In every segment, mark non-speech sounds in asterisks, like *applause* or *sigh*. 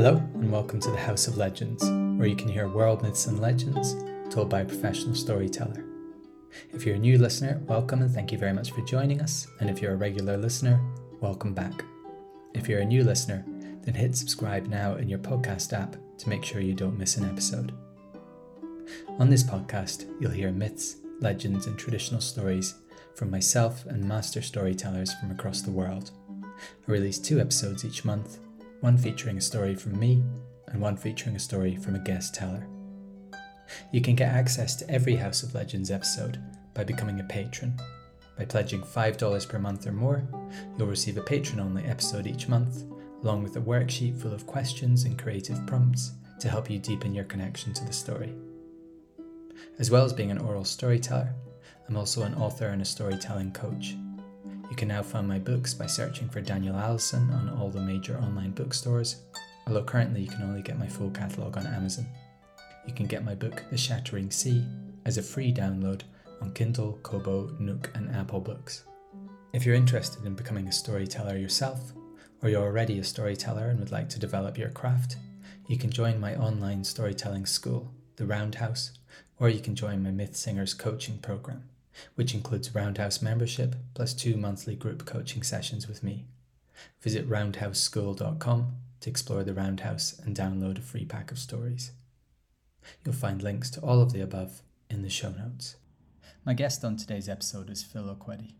Hello, and welcome to the House of Legends, where you can hear world myths and legends told by a professional storyteller. If you're a new listener, welcome and thank you very much for joining us. And if you're a regular listener, welcome back. If you're a new listener, then hit subscribe now in your podcast app to make sure you don't miss an episode. On this podcast, you'll hear myths, legends, and traditional stories from myself and master storytellers from across the world. I release two episodes each month one featuring a story from me and one featuring a story from a guest teller. You can get access to every House of Legends episode by becoming a patron. By pledging $5 per month or more, you'll receive a patron only episode each month, along with a worksheet full of questions and creative prompts to help you deepen your connection to the story. As well as being an oral storyteller, I'm also an author and a storytelling coach. You can now find my books by searching for Daniel Allison on all the major online bookstores, although currently you can only get my full catalogue on Amazon. You can get my book, The Shattering Sea, as a free download on Kindle, Kobo, Nook, and Apple Books. If you're interested in becoming a storyteller yourself, or you're already a storyteller and would like to develop your craft, you can join my online storytelling school, The Roundhouse, or you can join my Myth Singers coaching program which includes Roundhouse membership plus two monthly group coaching sessions with me. Visit roundhouseschool.com to explore the Roundhouse and download a free pack of stories. You'll find links to all of the above in the show notes. My guest on today's episode is Phil Okwedi.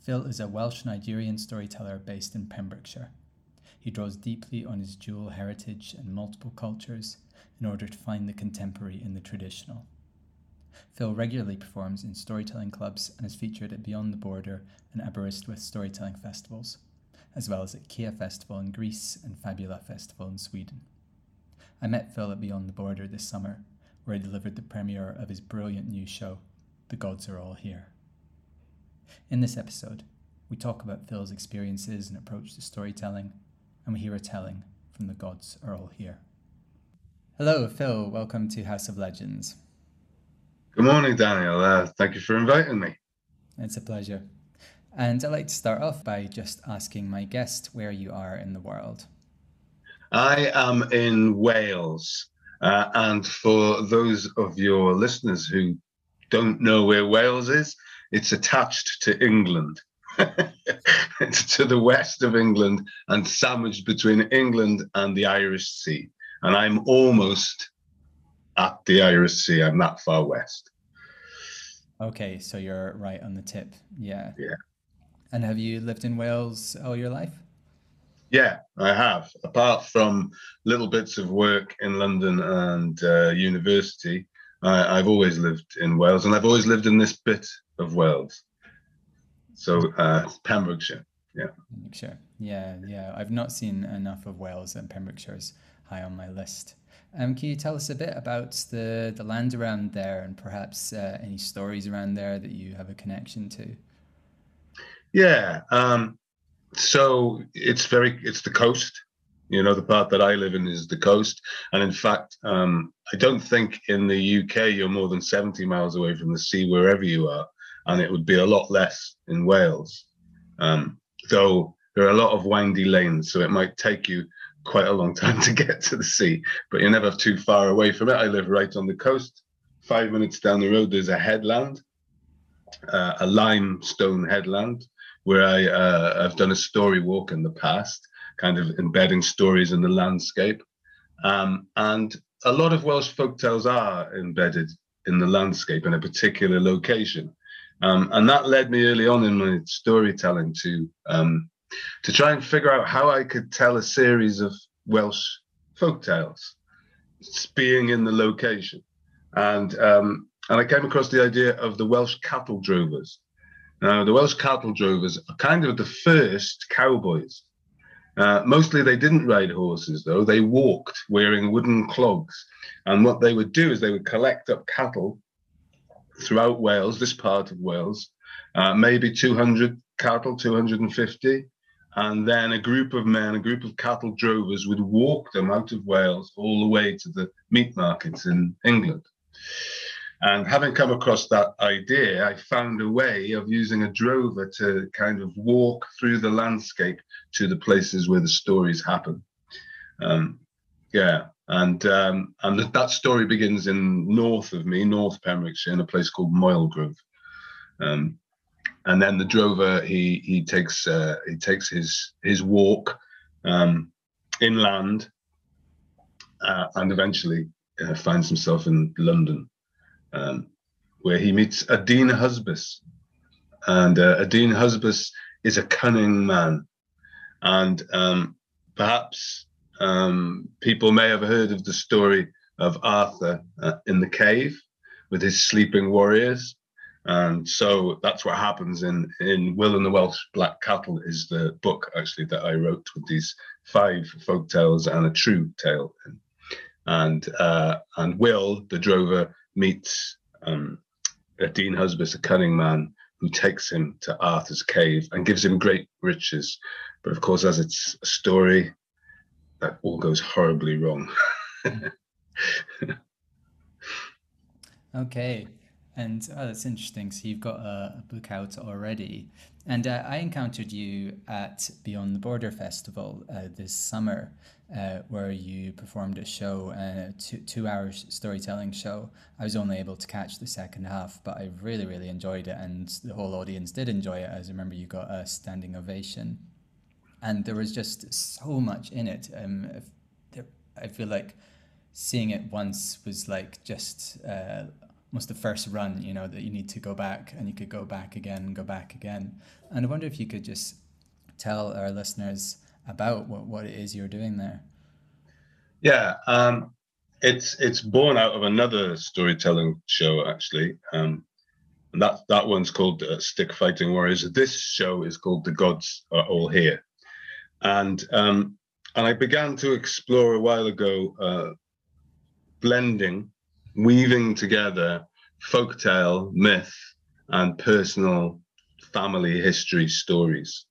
Phil is a Welsh Nigerian storyteller based in Pembrokeshire. He draws deeply on his dual heritage and multiple cultures in order to find the contemporary in the traditional. Phil regularly performs in storytelling clubs and is featured at Beyond the Border and Aberystwyth storytelling festivals, as well as at Kia Festival in Greece and Fabula Festival in Sweden. I met Phil at Beyond the Border this summer, where he delivered the premiere of his brilliant new show, The Gods Are All Here. In this episode, we talk about Phil's experiences and approach to storytelling, and we hear a telling from The Gods Are All Here. Hello, Phil. Welcome to House of Legends. Good morning, Daniel. Uh, thank you for inviting me. It's a pleasure. And I'd like to start off by just asking my guest where you are in the world. I am in Wales. Uh, and for those of your listeners who don't know where Wales is, it's attached to England. *laughs* it's to the west of England and sandwiched between England and the Irish Sea. And I'm almost at the Irish Sea. I'm that far west. Okay, so you're right on the tip. Yeah. Yeah. And have you lived in Wales all your life? Yeah, I have. Apart from little bits of work in London and uh, university, I, have always lived in Wales, and I've always lived in this bit of Wales. So uh, Pembrokeshire. Yeah. Pembrokeshire. Yeah, yeah. I've not seen enough of Wales, and Pembrokeshire's high on my list. Um, can you tell us a bit about the, the land around there and perhaps uh, any stories around there that you have a connection to? Yeah. Um, so it's very, it's the coast. You know, the part that I live in is the coast. And in fact, um, I don't think in the UK you're more than 70 miles away from the sea wherever you are. And it would be a lot less in Wales. Um, though there are a lot of windy lanes, so it might take you quite a long time to get to the sea, but you're never too far away from it. I live right on the coast. Five minutes down the road, there's a headland, uh, a limestone headland, where I uh, have done a story walk in the past, kind of embedding stories in the landscape. Um, and a lot of Welsh folk tales are embedded in the landscape in a particular location. Um, and that led me early on in my storytelling to um, to try and figure out how I could tell a series of Welsh folk tales, being in the location. And um, and I came across the idea of the Welsh cattle drovers. Now, the Welsh cattle drovers are kind of the first cowboys. Uh, mostly they didn't ride horses, though. They walked wearing wooden clogs. And what they would do is they would collect up cattle throughout Wales, this part of Wales, uh, maybe 200 cattle, 250 and then a group of men, a group of cattle drovers would walk them out of Wales all the way to the meat markets in England. And having come across that idea, I found a way of using a drover to kind of walk through the landscape to the places where the stories happen. Um, Yeah, and um, and that story begins in north of me, North Pembrokeshire, in a place called Moylegrove. Um, and then the drover he he takes uh, he takes his his walk um, inland, uh, and eventually uh, finds himself in London, um, where he meets Adine Husbis, and uh, Adine Husbis is a cunning man, and um, perhaps um, people may have heard of the story of Arthur uh, in the cave with his sleeping warriors. And so that's what happens in, in Will and the Welsh Black Cattle is the book actually that I wrote with these five folk tales and a true tale. And uh, and Will, the drover, meets um, a Dean Husbis, a cunning man, who takes him to Arthur's cave and gives him great riches. But of course, as it's a story, that all goes horribly wrong. *laughs* okay. And oh, that's interesting. So you've got a, a book out already. And uh, I encountered you at Beyond the Border Festival uh, this summer, uh, where you performed a show, a uh, two, two hour storytelling show. I was only able to catch the second half, but I really, really enjoyed it. And the whole audience did enjoy it. As I remember, you got a standing ovation and there was just so much in it. Um, I feel like seeing it once was like just uh, almost the first run, you know, that you need to go back and you could go back again go back again. And I wonder if you could just tell our listeners about what, what it is you're doing there. Yeah, um, it's it's born out of another storytelling show actually. Um, and that that one's called uh, Stick Fighting Warriors. This show is called The Gods Are All Here and um, and I began to explore a while ago uh, blending, weaving together folktale, myth, and personal family history stories.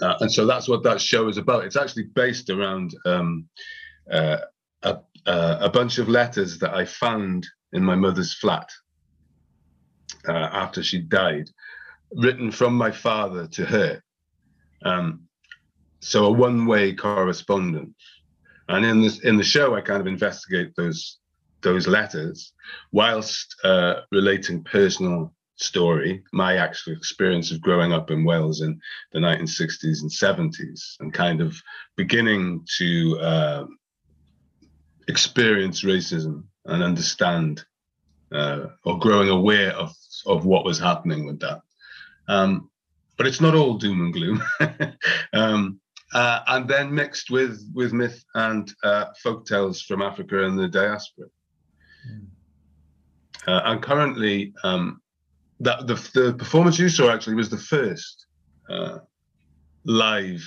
Uh, and so that's what that show is about. It's actually based around um, uh, a, uh, a, bunch of letters that I found in my mother's flat uh, after she died, written from my father to her. Um, so a one-way correspondence. And in this in the show, I kind of investigate those those letters whilst uh, relating personal story, my actual experience of growing up in Wales in the 1960s and 70s, and kind of beginning to uh, experience racism and understand uh, or growing aware of of what was happening with that. Um, but it's not all doom and gloom. *laughs* um, uh, and then mixed with with myth and uh, folk tales from Africa and the diaspora. Mm. Uh, and currently, um, that the, the performance you saw actually was the first uh, live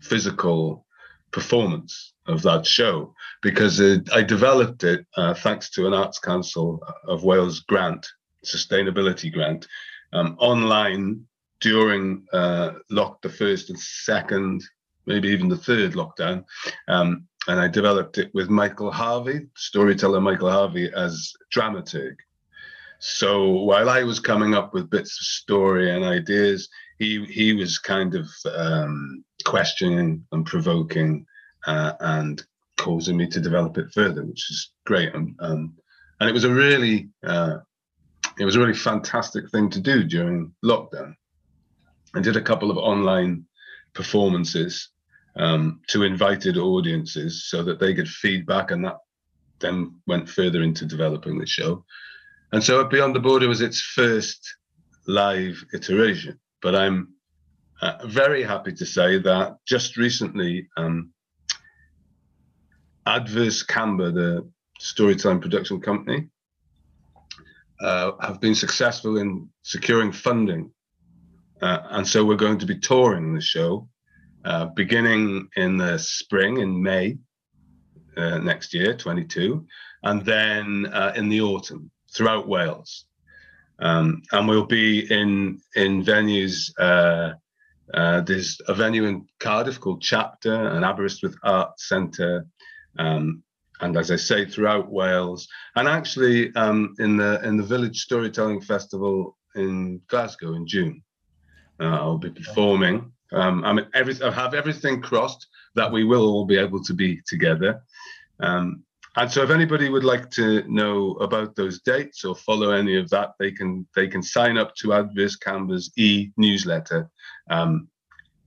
physical performance of that show because it, I developed it uh, thanks to an Arts Council of Wales grant, sustainability grant, um, online during uh, lock the first and second maybe even the third lockdown. Um, and I developed it with Michael Harvey, storyteller Michael Harvey, as dramaturg. So while I was coming up with bits of story and ideas, he he was kind of um, questioning and provoking uh, and causing me to develop it further, which is great. And um, and it was a really uh, it was a really fantastic thing to do during lockdown. I did a couple of online performances um, to invited audiences so that they get feedback and that then went further into developing the show. And so Beyond the Border was its first live iteration. But I'm uh, very happy to say that just recently, um, Adverse Camber, the storytelling production company, uh, have been successful in securing funding. Uh, and so we're going to be touring the show uh, beginning in the spring, in May uh, next year, 22, and then uh, in the autumn throughout Wales. Um, and we'll be in in venues. Uh, uh, there's a venue in Cardiff called Chapter, an Aberystwyth Art Centre, um, and as I say, throughout Wales, and actually um, in the in the Village Storytelling Festival in Glasgow in June. Uh, I'll be performing um, I mean, every, I have everything crossed that we will all be able to be together. Um, and so, if anybody would like to know about those dates or follow any of that, they can they can sign up to Adverse Camber's e newsletter um,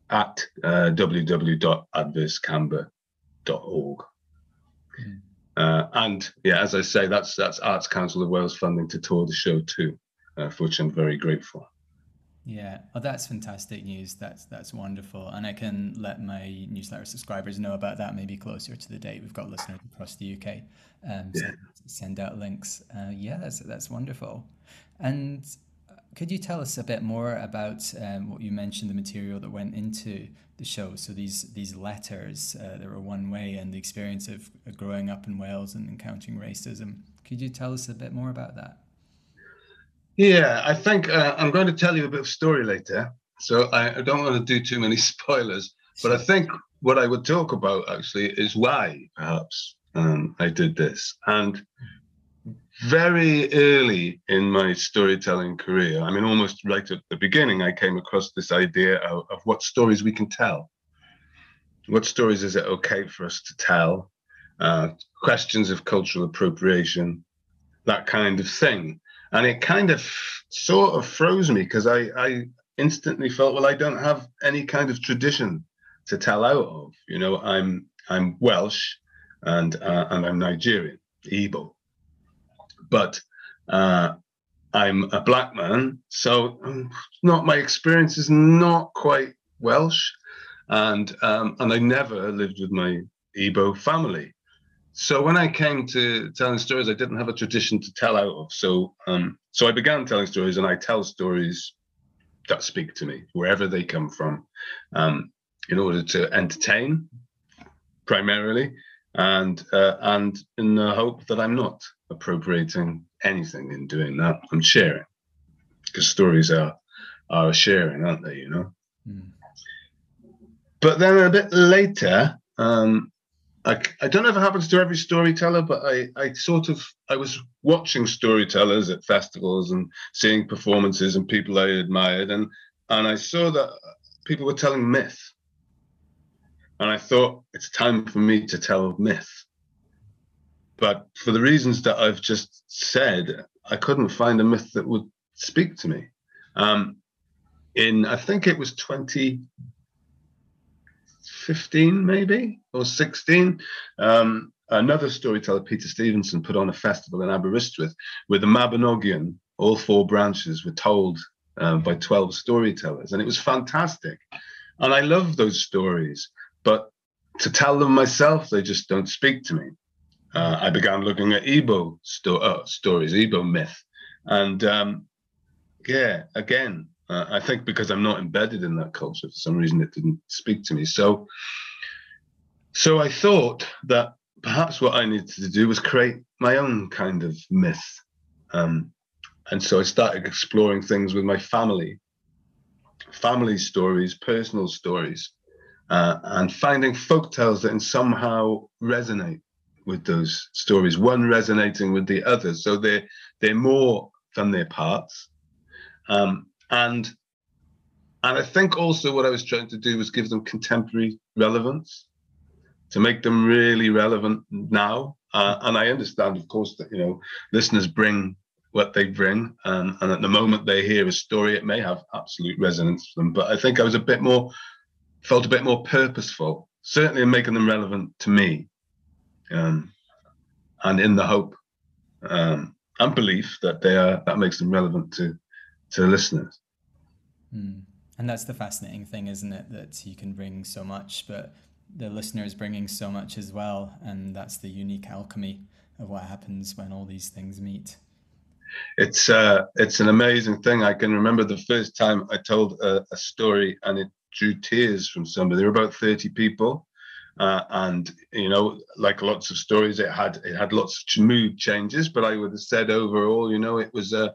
at uh, www.adversecamber.org. Mm. Uh, and yeah, as I say, that's that's Arts Council of Wales funding to tour the show too, uh, for which I'm very grateful. Yeah, well, that's fantastic news. That's that's wonderful, and I can let my newsletter subscribers know about that maybe closer to the date. We've got listeners across the UK, um, yeah. send out links. Uh, yeah, that's that's wonderful. And uh, could you tell us a bit more about um, what you mentioned, the material that went into the show? So these these letters uh, that were one way, and the experience of growing up in Wales and encountering racism. Could you tell us a bit more about that? Yeah, I think uh, I'm going to tell you a bit of story later, so I, I don't want to do too many *laughs* spoilers. But I think what I would talk about actually is why perhaps um, I did this. And very early in my storytelling career, I mean, almost right at the beginning, I came across this idea of, of what stories we can tell. What stories is it okay for us to tell? Uh, questions of cultural appropriation, that kind of thing and it kind of sort of froze me because I, I instantly felt well I don't have any kind of tradition to tell out of. You know I'm I'm Welsh and uh, and I'm Nigerian Igbo. But uh, I'm a black man so um, not my experience is not quite Welsh. And um, and I never lived with my Igbo family so when I came to telling stories, I didn't have a tradition to tell out of. So um, so I began telling stories, and I tell stories that speak to me wherever they come from, um, in order to entertain, primarily, and uh, and in the hope that I'm not appropriating anything in doing that. I'm sharing, because stories are are sharing, aren't they? You know. Mm. But then a bit later, um, I, I don't know if it happens to every storyteller, but I, I sort of I was watching storytellers at festivals and seeing performances and people I admired, and and I saw that people were telling myth, and I thought it's time for me to tell myth. But for the reasons that I've just said, I couldn't find a myth that would speak to me. Um, in I think it was 20 15 maybe or 16 um, another storyteller peter stevenson put on a festival in aberystwyth where the mabinogion all four branches were told uh, by 12 storytellers and it was fantastic. And i love those stories but to tell them myself they just don't speak to me. Uh, i began looking at Igbo sto- uh, stories Igbo myth. And um, yeah again uh, I think because I'm not embedded in that culture for some reason, it didn't speak to me. So, so I thought that perhaps what I needed to do was create my own kind of myth. Um, and so I started exploring things with my family, family stories, personal stories, uh, and finding folk tales that somehow resonate with those stories. One resonating with the other, so they're they're more than their parts. Um, and and I think also what I was trying to do was give them contemporary relevance to make them really relevant now. Uh, and I understand, of course, that you know listeners bring what they bring, and, and at the moment they hear a story, it may have absolute resonance for them. But I think I was a bit more felt a bit more purposeful, certainly in making them relevant to me, um, and in the hope um, and belief that they are that makes them relevant to to listeners. Mm. And that's the fascinating thing, isn't it? That you can bring so much, but the listener is bringing so much as well. And that's the unique alchemy of what happens when all these things meet. It's uh, it's an amazing thing. I can remember the first time I told a, a story and it drew tears from somebody. There were about 30 people. Uh, and you know, like lots of stories, it had it had lots of mood changes. But I would have said overall, you know, it was a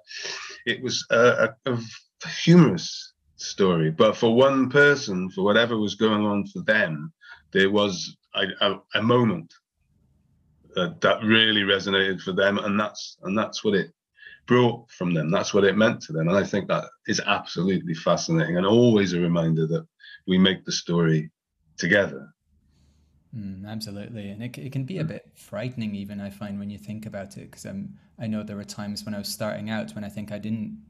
it was a, a, a humorous story. But for one person, for whatever was going on for them, there was a, a, a moment that really resonated for them, and that's and that's what it brought from them. That's what it meant to them, and I think that is absolutely fascinating and always a reminder that we make the story together. Mm, absolutely, and it, it can be a bit frightening, even I find when you think about it, because I'm I know there were times when I was starting out when I think I didn't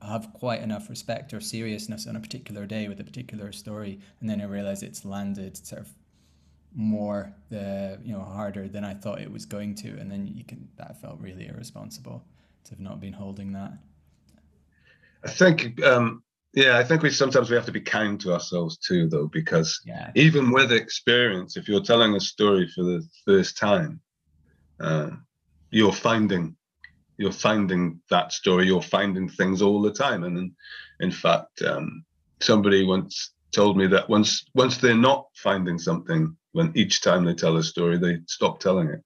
have quite enough respect or seriousness on a particular day with a particular story, and then I realize it's landed sort of more the you know harder than I thought it was going to, and then you can that felt really irresponsible to have not been holding that. I think um, yeah, I think we sometimes we have to be kind to ourselves too, though, because yeah. even with experience, if you're telling a story for the first time, uh, you're finding you're finding that story, you're finding things all the time, and in, in fact, um, somebody once told me that once once they're not finding something, when each time they tell a story, they stop telling it.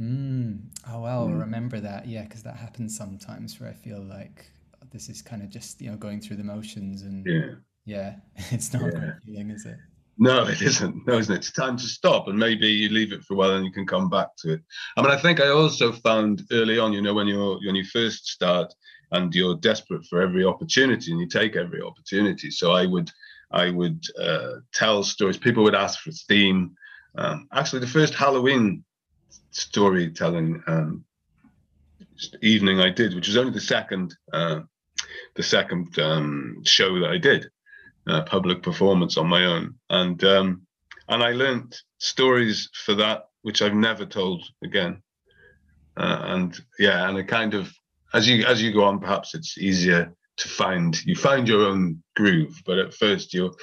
Mm. Oh well, mm. remember that, yeah, because that happens sometimes where I feel like this is kind of just you know going through the motions and yeah, yeah, *laughs* it's not yeah. feeling, is it? No, it isn't. No, isn't it? It's time to stop, and maybe you leave it for a while, and you can come back to it. I mean, I think I also found early on, you know, when you're when you first start and you're desperate for every opportunity, and you take every opportunity. So I would, I would uh, tell stories. People would ask for theme. Um, actually, the first Halloween storytelling um, evening I did, which was only the second uh, the second um, show that I did, uh, public performance on my own, and um, and I learned stories for that which I've never told again. Uh, and yeah, and it kind of as you as you go on, perhaps it's easier to find you find your own groove. But at first, you're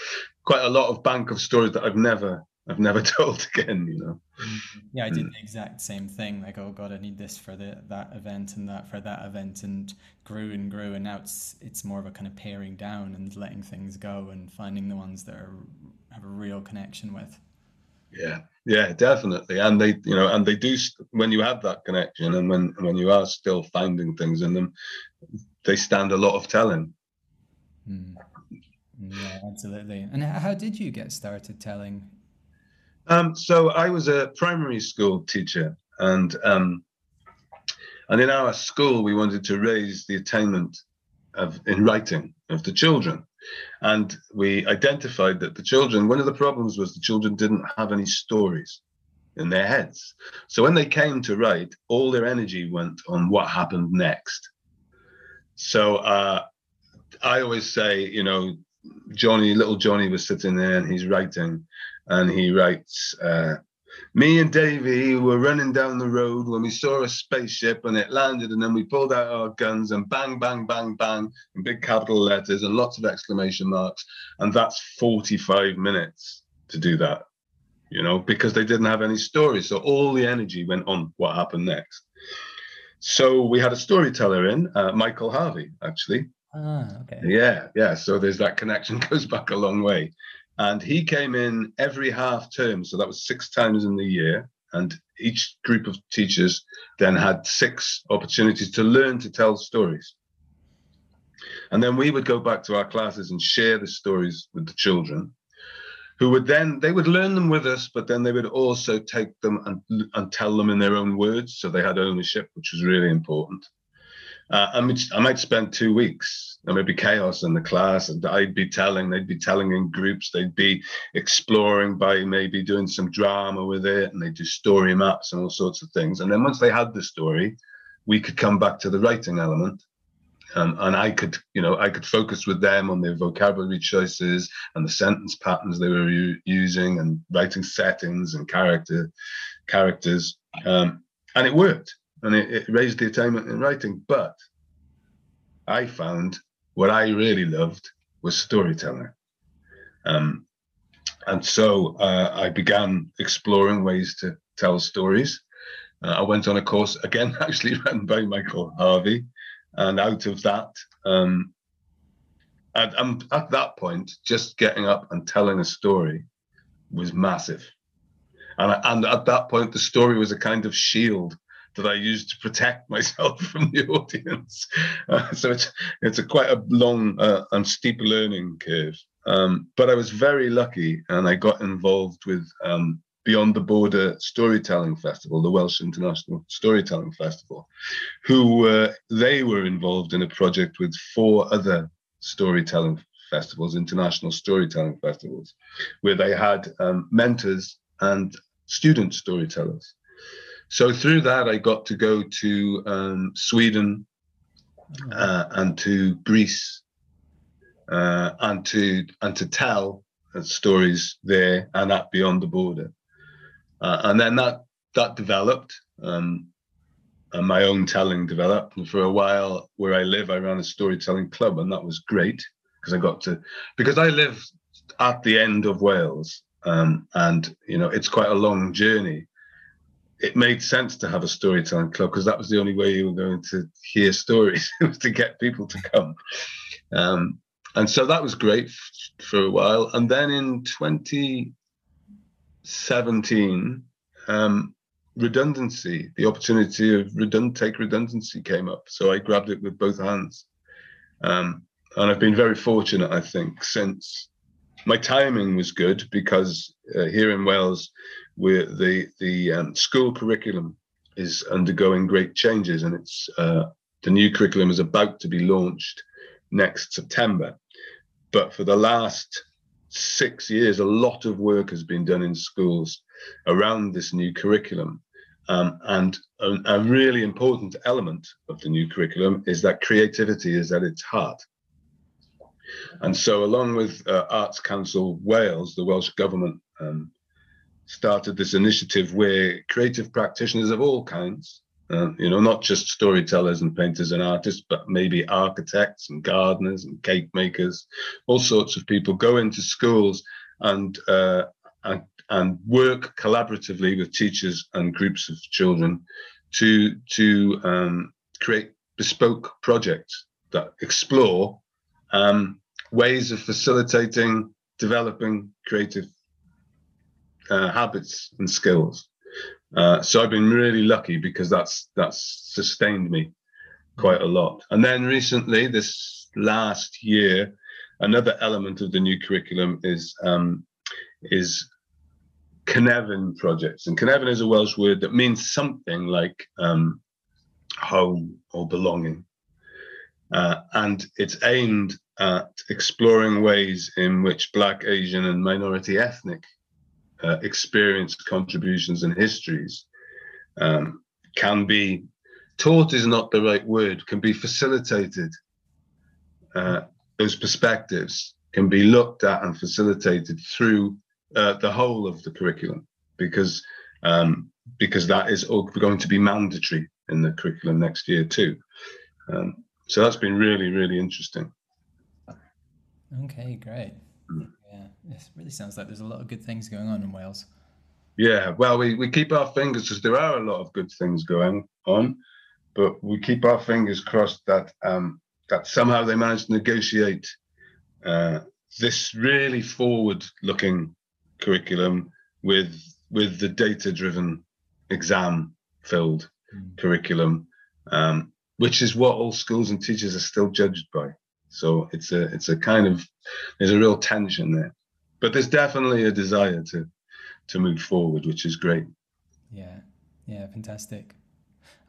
quite a lot of bank of stories that I've never I've never *laughs* told again, you know. Yeah, I did hmm. the exact same thing. Like, oh god, I need this for the that event and that for that event, and grew and grew, and now it's it's more of a kind of paring down and letting things go and finding the ones that are have a real connection with. Yeah, yeah, definitely. And they, you know, and they do when you have that connection, and when when you are still finding things in them, they stand a lot of telling. Mm. Yeah, absolutely. And how did you get started telling? Um, so I was a primary school teacher, and um, and in our school we wanted to raise the attainment of in writing of the children, and we identified that the children. One of the problems was the children didn't have any stories in their heads. So when they came to write, all their energy went on what happened next. So uh, I always say, you know, Johnny, little Johnny was sitting there and he's writing, and he writes, uh, "Me and Davy were running down the road when we saw a spaceship and it landed, and then we pulled out our guns and bang, bang, bang, bang in big capital letters and lots of exclamation marks, and that's 45 minutes to do that." You know, because they didn't have any stories, so all the energy went on what happened next. So we had a storyteller in, uh, Michael Harvey, actually, Ah, okay. Yeah, yeah. So there's that connection *laughs* goes back a long way. And he came in every half term. So that was six times in the year. And each group of teachers then had six opportunities to learn to tell stories. And then we would go back to our classes and share the stories with the children, who would then they would learn them with us, but then they would also take them and, and tell them in their own words. So they had ownership, which was really important. Uh, I, mean, I might spend two weeks. There might be chaos in the class, and I'd be telling. They'd be telling in groups. They'd be exploring by maybe doing some drama with it, and they'd do story maps and all sorts of things. And then once they had the story, we could come back to the writing element, um, and I could, you know, I could focus with them on their vocabulary choices and the sentence patterns they were u- using, and writing settings and character characters, um, and it worked and it, it raised the attainment in writing. But I found what I really loved was storytelling. Um, and so uh, I began exploring ways to tell stories. Uh, I went on a course again, *laughs* actually run by Michael Harvey, and out of that, um, and, and at that point, just getting up and telling a story was massive. And, and at that point, the story was a kind of shield that I use to protect *laughs* myself from the audience. Uh, so it's it's a quite a long uh, and steep learning curve. Um, but I was very lucky, and I got involved with um, Beyond the Border Storytelling Festival, the Welsh International Storytelling Festival, who uh, they were involved in a project with four other storytelling festivals, international storytelling festivals, where they had um, mentors and student storytellers. So through that, I got to go to um, Sweden oh. uh, and to Greece uh, and to and to tell stories there and at beyond the border. Uh, and then that that developed. Um, and my own telling developed. And for a while, where I live, I ran a storytelling club, and that was great because I got to because I live at the end of Wales, um, and you know it's quite a long journey. It made sense to have a storytelling club because that was the only way you were going to hear stories *laughs* was to get people to come. Um, and so that was great f- for a while. And then in 2017, um, redundancy, the opportunity of redund- take redundancy came up. So I grabbed it with both hands. Um, and I've been very fortunate, I think, since my timing was good because uh, here in Wales, where the the um, school curriculum is undergoing great changes, and it's uh, the new curriculum is about to be launched next September. But for the last six years, a lot of work has been done in schools around this new curriculum. Um, and a, a, really important element of the new curriculum is that creativity is at its heart. And so, along with uh, Arts Council Wales, the Welsh Government um, started this initiative where creative practitioners of all kinds, uh, you know, not just storytellers and painters and artists, but maybe architects and gardeners and cake makers, all sorts of people go into schools and uh, and and work collaboratively with teachers and groups of children to to um, create bespoke projects that explore um, ways of facilitating developing creative uh, habits and skills. Uh, so I've been really lucky because that's that's sustained me quite a lot. And then recently, this last year, another element of the new curriculum is um, is Cynefin projects. And Cynefin is a Welsh word that means something like um, home or belonging. Uh, and it's aimed at exploring ways in which Black, Asian, and minority ethnic uh, experience, contributions, and histories um, can be taught, is not the right word, can be facilitated. Uh, those perspectives can be looked at and facilitated through uh, the whole of the curriculum because um, because that is going to be mandatory in the curriculum next year too. Um, so that's been really really interesting. Okay, great. Yeah, it really sounds like there's a lot of good things going on in Wales. Yeah, well, we, we keep our fingers because there are a lot of good things going on, but we keep our fingers crossed that um, that somehow they manage to negotiate uh, this really forward-looking curriculum with with the data driven exam filled mm. curriculum um, which is what all schools and teachers are still judged by so it's a it's a kind of there's a real tension there. But there's definitely a desire to to move forward which is great. Yeah. Yeah fantastic.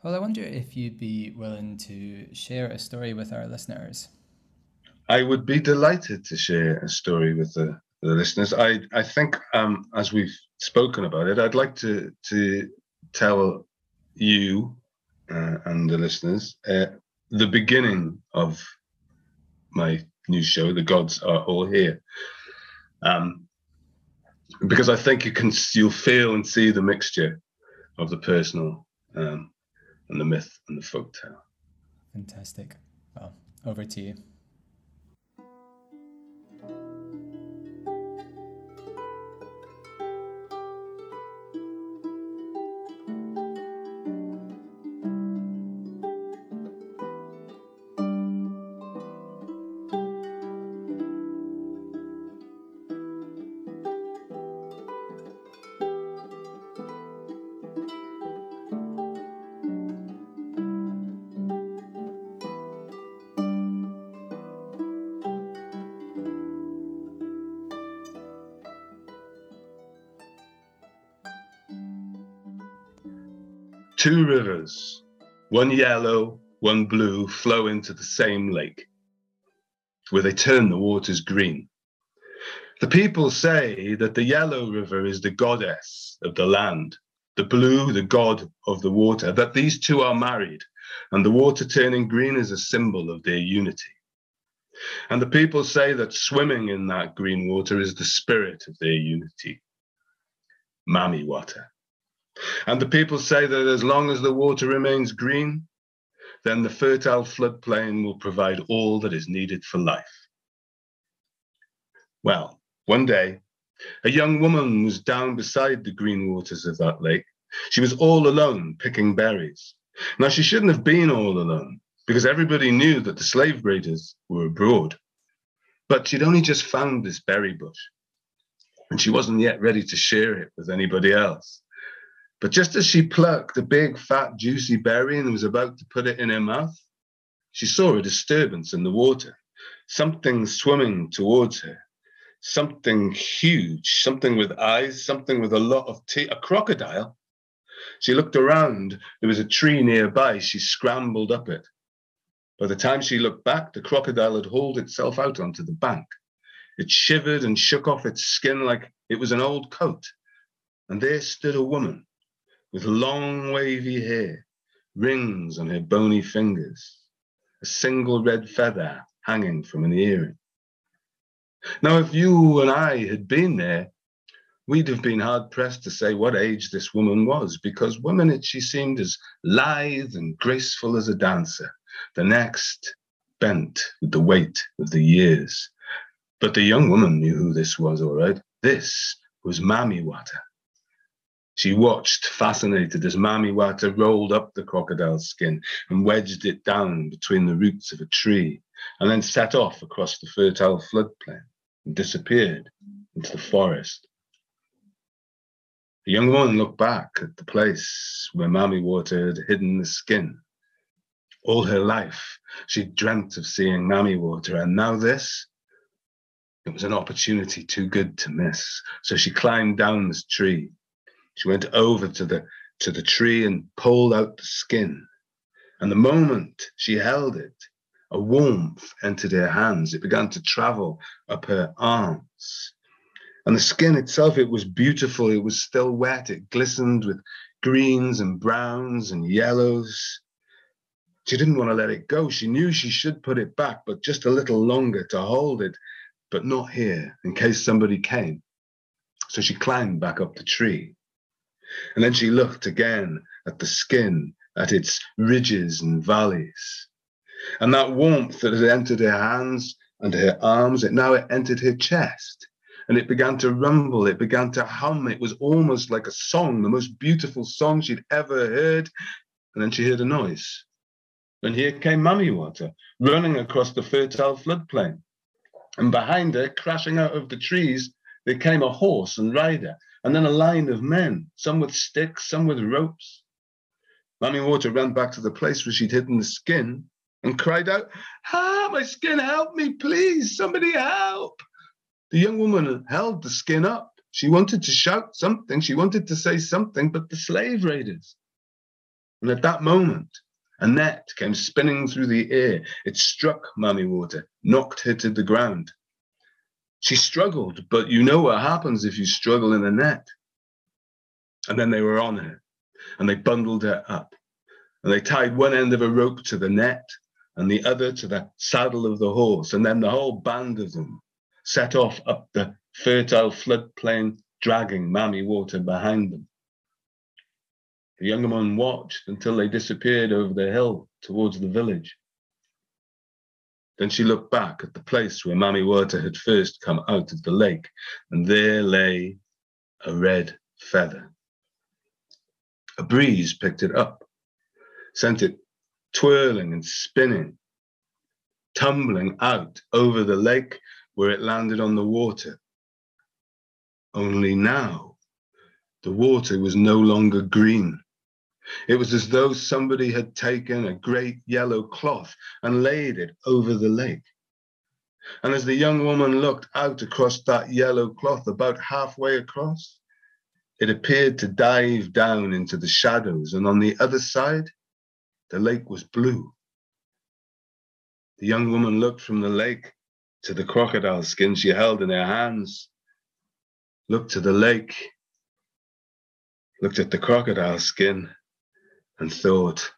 Well i wonder if you'd be willing to share a story with our listeners. I would be delighted to share a story with the the listeners. I I think um, as we've spoken about it, I'd like to to tell you uh, and the listeners uh, the beginning of my new show, "The Gods Are All Here," um, because I think you can you'll feel and see the mixture of the personal um, and the myth and the folk tale. Fantastic. Well, over to you. Two rivers, one yellow, one blue, flow into the same lake. where they turn the waters green. The people say that the yellow river is the goddess of the land, the blue, the god of the water, that these two are married, and the water turning green is a symbol of their unity. And the people say that swimming in that green water is the spirit of their unity. Mami Wata. And the people say that as long as the water remains green, then the fertile floodplain will provide all that is needed for life. Well, one day, a young woman was down beside the green waters of that lake. She was all alone picking berries. Now, she shouldn't have been all alone because everybody knew that the slave raiders were abroad. But she'd only just found this berry bush and she wasn't yet ready to share it with anybody else. But just as she plucked a big, fat, juicy berry and was about to put it in her mouth, she saw a disturbance in the water, something swimming towards her, something huge, something with eyes, something with a lot of teeth, a crocodile. She looked around. There was a tree nearby. She scrambled up it. By the time she looked back, the crocodile had hauled itself out onto the bank. It shivered and shook off its skin like it was an old coat. And there stood a woman with long wavy hair, rings on her bony fingers, a single red feather hanging from an earring. Now, if you and I had been there, we'd have been hard pressed to say what age this woman was, because one minute she seemed as lithe and graceful as a dancer, the next bent with the weight of the years. But the young woman knew who this was, all right. This was Mami Wata, she watched, fascinated, as Mami Wata rolled up the crocodile's skin and wedged it down between the roots of a tree, and then set off across the fertile floodplain and disappeared into the forest. The young woman looked back at the place where Mami Wata had hidden the skin. All her life, she'd dreamt of seeing Mami Wata, and now this, it was an opportunity too good to miss. So she climbed down this tree she went over to the to the tree and pulled out the skin. And the moment she held it, a warmth entered her hands. It began to travel up her arms. And the skin itself, it was beautiful. It was still wet. It glistened with greens and browns and yellows. She didn't want to let it go. She knew she should put it back, but just a little longer to hold it, but not here in case somebody came. So she climbed back up the tree. And then she looked again at the skin, at its ridges and valleys. And that warmth that had entered her hands and her arms, it now entered her chest. And it began to rumble, it began to hum. It was almost like a song, the most beautiful song she'd ever heard. And then she heard a noise. And here came Mami Wata, running across the fertile floodplain. And behind her, crashing out of the trees, there came a horse and rider and then a line of men, some with sticks, some with ropes. Mami Wata ran back to the place where she'd hidden the skin and cried out, Ah, my skin, help me, please, somebody help. The young woman held the skin up. She wanted to shout something, she wanted to say something, but the slave raiders. And at that moment, a net came spinning through the air. It struck Mami Wata, knocked her to the ground. She struggled, but you know what happens if you struggle in a net. And then they were on her and they bundled her up and they tied one end of a rope to the net and the other to the saddle of the horse. And then the whole band of them set off up the fertile floodplain, dragging Mami Wata behind them. The younger man watched until they disappeared over the hill towards the village. Then she looked back at the place where Mami Wata had first come out of the lake, and there lay a red feather. A breeze picked it up, sent it twirling and spinning, tumbling out over the lake where it landed on the water. Only now, the water was no longer green. It was as though somebody had taken a great yellow cloth and laid it over the lake. And as the young woman looked out across that yellow cloth, about halfway across, it appeared to dive down into the shadows. And on the other side, the lake was blue. The young woman looked from the lake to the crocodile skin she held in her hands, looked to the lake, looked at the crocodile skin, and thought,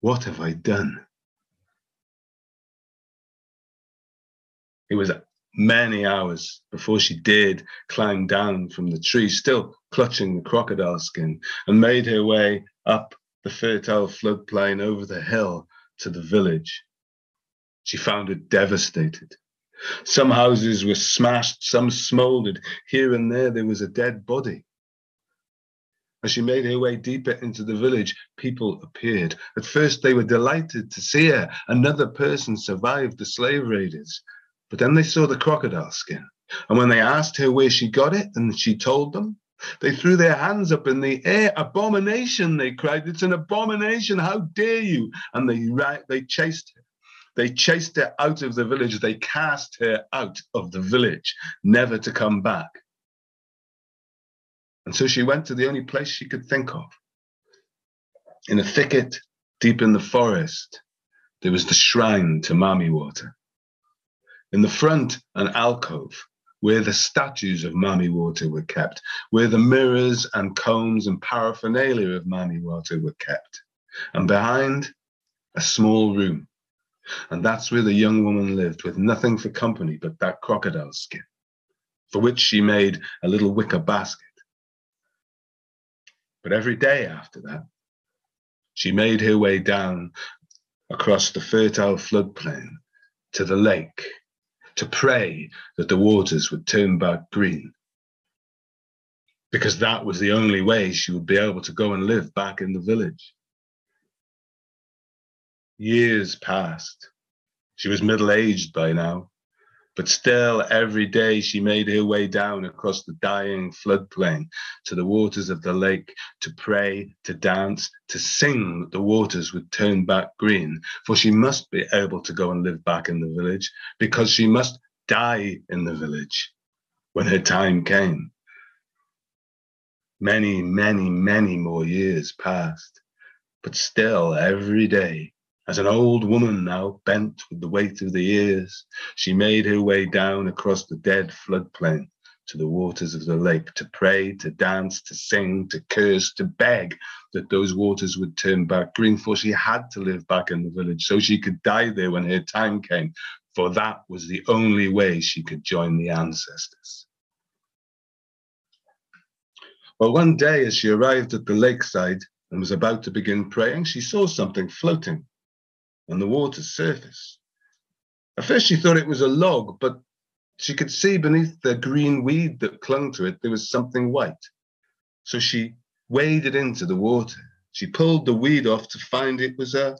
What have I done? It was many hours before she dared climb down from the tree, still clutching the crocodile skin, and made her way up the fertile floodplain over the hill to the village. She found it devastated. Some houses were smashed, some smoldered. Here and there, there was a dead body. As she made her way deeper into the village, people appeared. At first, they were delighted to see her. Another person survived the slave raiders. But then they saw the crocodile skin. And when they asked her where she got it, and she told them, they threw their hands up in the air. Abomination, they cried. It's an abomination. How dare you? And they, they chased her. They chased her out of the village. They cast her out of the village, never to come back. And so she went to the only place she could think of. In a thicket deep in the forest, there was the shrine to Mami Wata. In the front, an alcove where the statues of Mami Wata were kept, where the mirrors and combs and paraphernalia of Mami Wata were kept. And behind, a small room. And that's where the young woman lived, with nothing for company but that crocodile skin, for which she made a little wicker basket. But every day after that, she made her way down across the fertile floodplain to the lake to pray that the waters would turn back green. Because that was the only way she would be able to go and live back in the village. Years passed. She was middle aged by now, but still every day she made her way down across the dying floodplain to the waters of the lake to pray, to dance, to sing that the waters would turn back green. For she must be able to go and live back in the village because she must die in the village when her time came. Many, many, many more years passed, but still every day as an old woman now bent with the weight of the years, she made her way down across the dead floodplain to the waters of the lake to pray, to dance, to sing, to curse, to beg that those waters would turn back green, for she had to live back in the village so she could die there when her time came, for that was the only way she could join the ancestors. Well, one day as she arrived at the lakeside and was about to begin praying, she saw something floating on the water's surface. At first, she thought it was a log, but she could see beneath the green weed that clung to it there was something white. So she waded into the water. She pulled the weed off to find it was a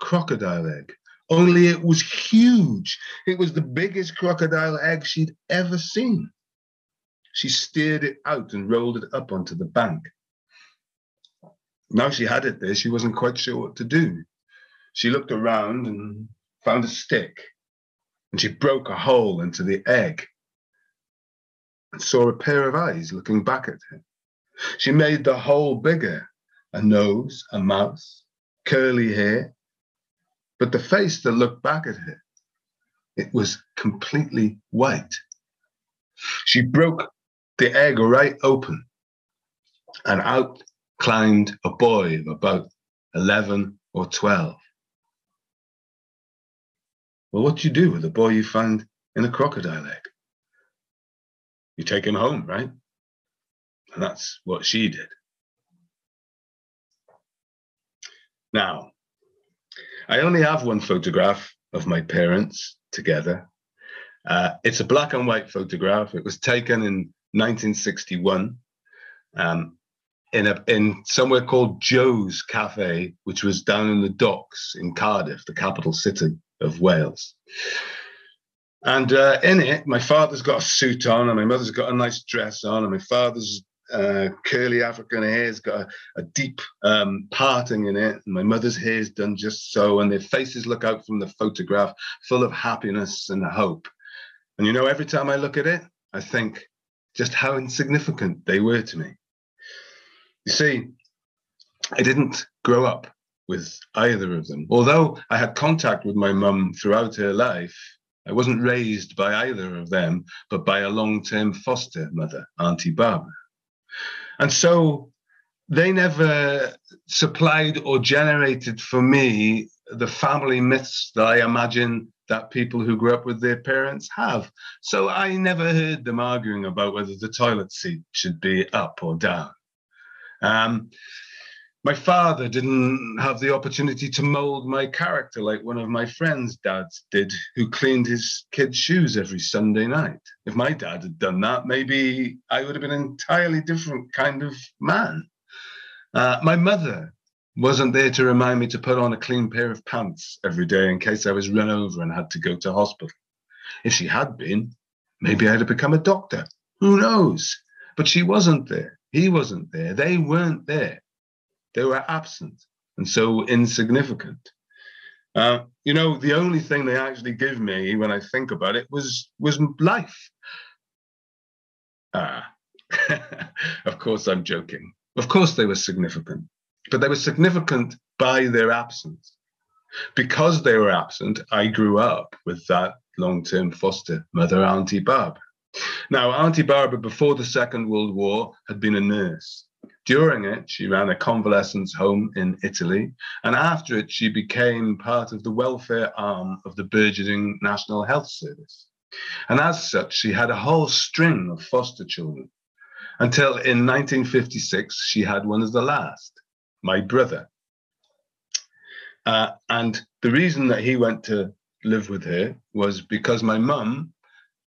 crocodile egg. Only it was huge. It was the biggest crocodile egg she'd ever seen. She steered it out and rolled it up onto the bank. Now she had it there, she wasn't quite sure what to do. She looked around and found a stick, and she broke a hole into the egg and saw a pair of eyes looking back at her. She made the hole bigger a nose, a mouth, curly hair, but the face that looked back at her, it was completely white. She broke the egg right open, and out climbed a boy of about 11 or 12. Well, what do you do with a boy you find in a crocodile egg? You take him home, right? And that's what she did. Now, I only have one photograph of my parents together. Uh, it's a black and white photograph. It was taken in 1961 um, in a in somewhere called Joe's Cafe, which was down in the docks in Cardiff, the capital city of Wales. And uh, in it, my father's got a suit on, and my mother's got a nice dress on, and my father's uh, curly African hair's got a, a deep um, parting in it, and my mother's hair's done just so, and their faces look out from the photograph full of happiness and hope. And you know, every time I look at it, I think just how insignificant they were to me. You see, I didn't grow up with either of them. Although I had contact with my mum throughout her life, I wasn't raised by either of them, but by a long term foster mother, Auntie Barbara. And so they never supplied or generated for me the family myths that I imagine that people who grew up with their parents have. So I never heard them arguing about whether the toilet seat should be up or down. Um, my father didn't have the opportunity to mold my character like one of my friends' dads did, who cleaned his kids' shoes every Sunday night. If my dad had done that, maybe I would have been an entirely different kind of man. Uh, my mother wasn't there to remind me to put on a clean pair of pants every day in case I was run over and had to go to hospital. If she had been, maybe I'd have become a doctor. Who knows? But she wasn't there. He wasn't there. They weren't there. They were absent and so insignificant. Uh, you know, the only thing they actually give me when I think about it was was life. Ah, *laughs* of course I'm joking. Of course they were significant, but they were significant by their absence. Because they were absent, I grew up with that long-term foster mother, Auntie Barb. Now, Auntie Barbara, before the Second World War, had been a nurse. During it, she ran a convalescence home in Italy, and after it, she became part of the welfare arm of the burgeoning National Health Service. And as such, she had a whole string of foster children until in 1956, she had one as the last, my brother. Uh, and the reason that he went to live with her was because my mum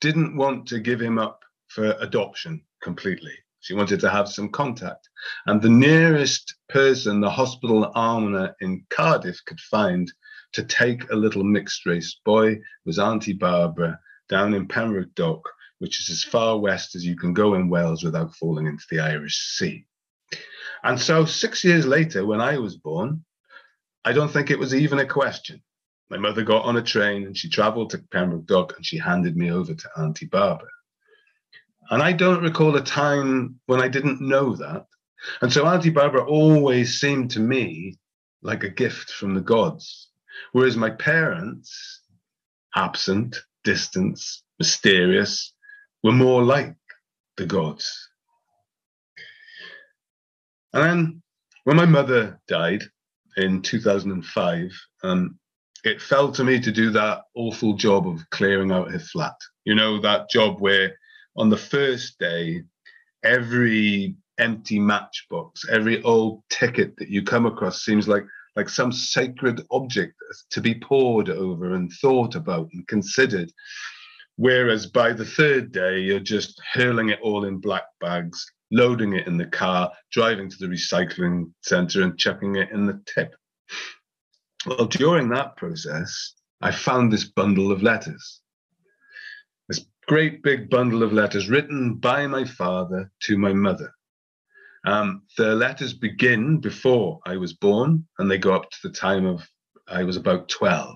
didn't want to give him up for adoption completely. She wanted to have some contact. And the nearest person the hospital almoner in Cardiff could find to take a little mixed race boy was Auntie Barbara down in Pembroke Dock, which is as far west as you can go in Wales without falling into the Irish Sea. And so, six years later, when I was born, I don't think it was even a question. My mother got on a train and she traveled to Pembroke Dock and she handed me over to Auntie Barbara. And I don't recall a time when I didn't know that. And so Auntie Barbara always seemed to me like a gift from the gods. Whereas my parents, absent, distant, mysterious, were more like the gods. And then when my mother died in 2005, um, it fell to me to do that awful job of clearing out her flat. You know, that job where on the first day, every empty matchbox, every old ticket that you come across seems like like some sacred object to be pored over and thought about and considered. Whereas by the third day, you're just hurling it all in black bags, loading it in the car, driving to the recycling center and chucking it in the tip. Well, during that process, I found this bundle of letters great big bundle of letters written by my father to my mother. Um, the letters begin before I was born and they go up to the time of I was about 12.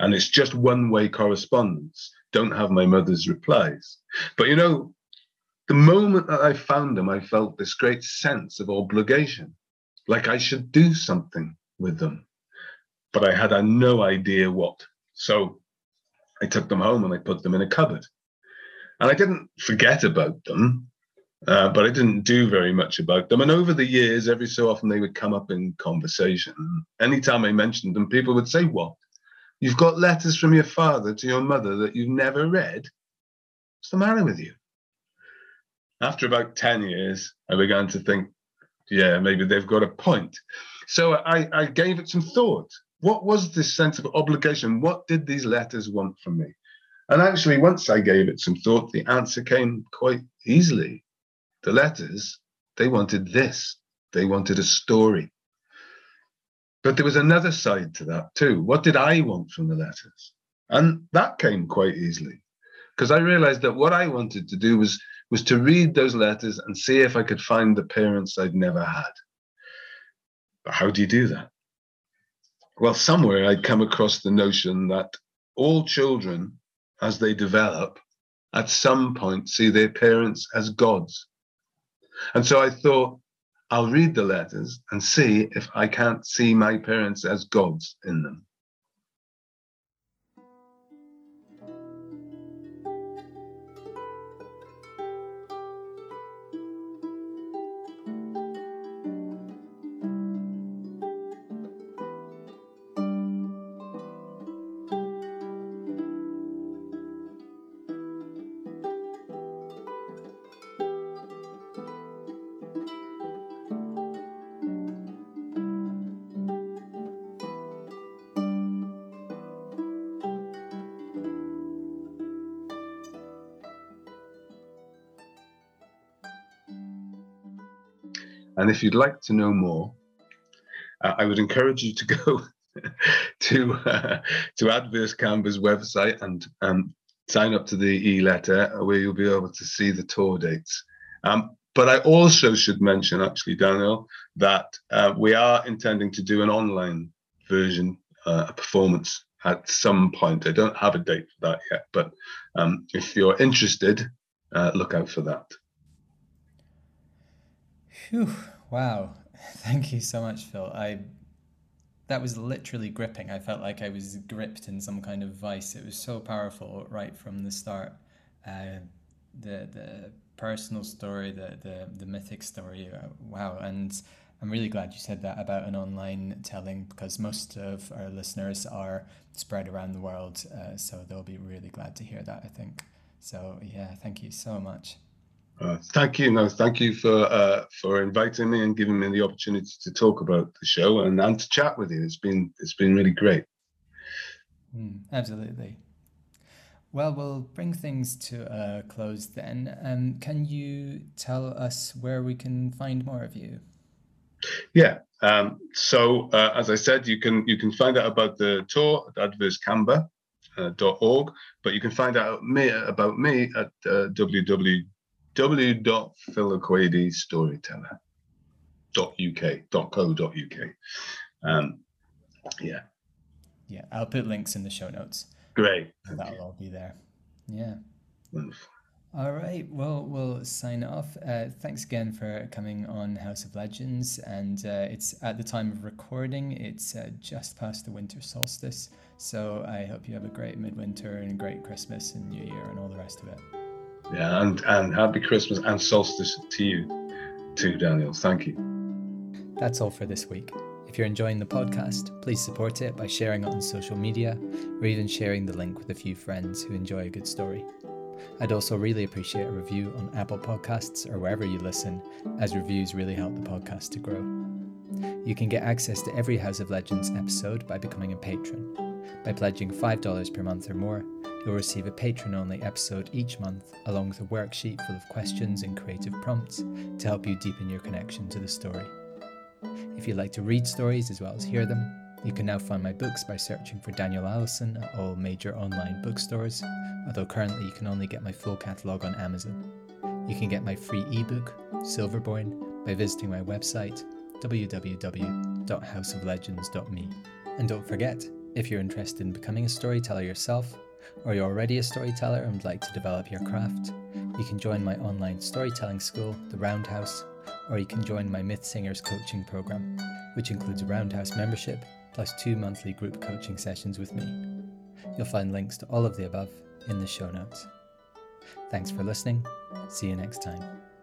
And it's just one way correspondence. Don't have my mother's replies. But you know, the moment that I found them, I felt this great sense of obligation, like I should do something with them. But I had no idea what. So I took them home and I put them in a cupboard. And I didn't forget about them, uh, but I didn't do very much about them. And over the years, every so often they would come up in conversation. Anytime I mentioned them, people would say, What? You've got letters from your father to your mother that you've never read? What's the matter with you? After about 10 years, I began to think, yeah, maybe they've got a point. So I, I gave it some thought. What was this sense of obligation? What did these letters want from me? And actually, once I gave it some thought, the answer came quite easily. The letters, they wanted this, they wanted a story. But there was another side to that too. What did I want from the letters? And that came quite easily because I realized that what I wanted to do was, was to read those letters and see if I could find the parents I'd never had. But how do you do that? Well, somewhere I'd come across the notion that all children as they develop, at some point see their parents as gods. And so I thought, I'll read the letters and see if I can't see my parents as gods in them. And if you'd like to know more, uh, I would encourage you to *laughs* go to uh, to Adverse Camber's website and um, sign up to the e-letter where you'll be able to see the tour dates. Um, but I also should mention, actually, Daniel, that uh, we are intending to do an online version, uh, a performance at some point. I don't have a date for that yet, but um, if you're interested, uh, look out for that. Whew, wow. *laughs* Thank you so much, Phil. I that was literally gripping. I felt like I was gripped in some kind of vice. It was so powerful right from the start. Uh, the the personal story, the the the mythic story. Uh, wow, and I'm really glad you said that about an online telling because most of our listeners are spread around the world, uh, so they'll be really glad to hear that. I think. So yeah, thank you so much. Uh, thank you. No, thank you for uh, for inviting me and giving me the opportunity to talk about the show and, and to chat with you. It's been it's been really great. Mm, absolutely. Well, we'll bring things to a close then. Um, can you tell us where we can find more of you? Yeah. Um, so uh, as I said, you can you can find out about the tour at adversecamber.org, uh, but you can find out me about me at uh, www www.philokwedy.storyteller.uk.co.uk. Um, yeah. Yeah, I'll put links in the show notes. Great. That'll all be there. Yeah. Wonderful. All right. Well, we'll sign off. Uh, thanks again for coming on House of Legends. And uh, it's at the time of recording, it's uh, just past the winter solstice. So I hope you have a great midwinter and a great Christmas and New Year and all the rest of it. Yeah, and and happy Christmas and solstice to you too, Daniel. Thank you. That's all for this week. If you're enjoying the podcast, please support it by sharing it on social media or even sharing the link with a few friends who enjoy a good story. I'd also really appreciate a review on Apple Podcasts or wherever you listen, as reviews really help the podcast to grow. You can get access to every House of Legends episode by becoming a patron. By pledging $5 per month or more, You'll receive a patron only episode each month, along with a worksheet full of questions and creative prompts to help you deepen your connection to the story. If you'd like to read stories as well as hear them, you can now find my books by searching for Daniel Allison at all major online bookstores, although currently you can only get my full catalogue on Amazon. You can get my free ebook, Silverborn, by visiting my website www.houseoflegends.me. And don't forget, if you're interested in becoming a storyteller yourself, or you're already a storyteller and would like to develop your craft, you can join my online storytelling school, The Roundhouse, or you can join my Myth Singers coaching program, which includes a Roundhouse membership plus two monthly group coaching sessions with me. You'll find links to all of the above in the show notes. Thanks for listening. See you next time.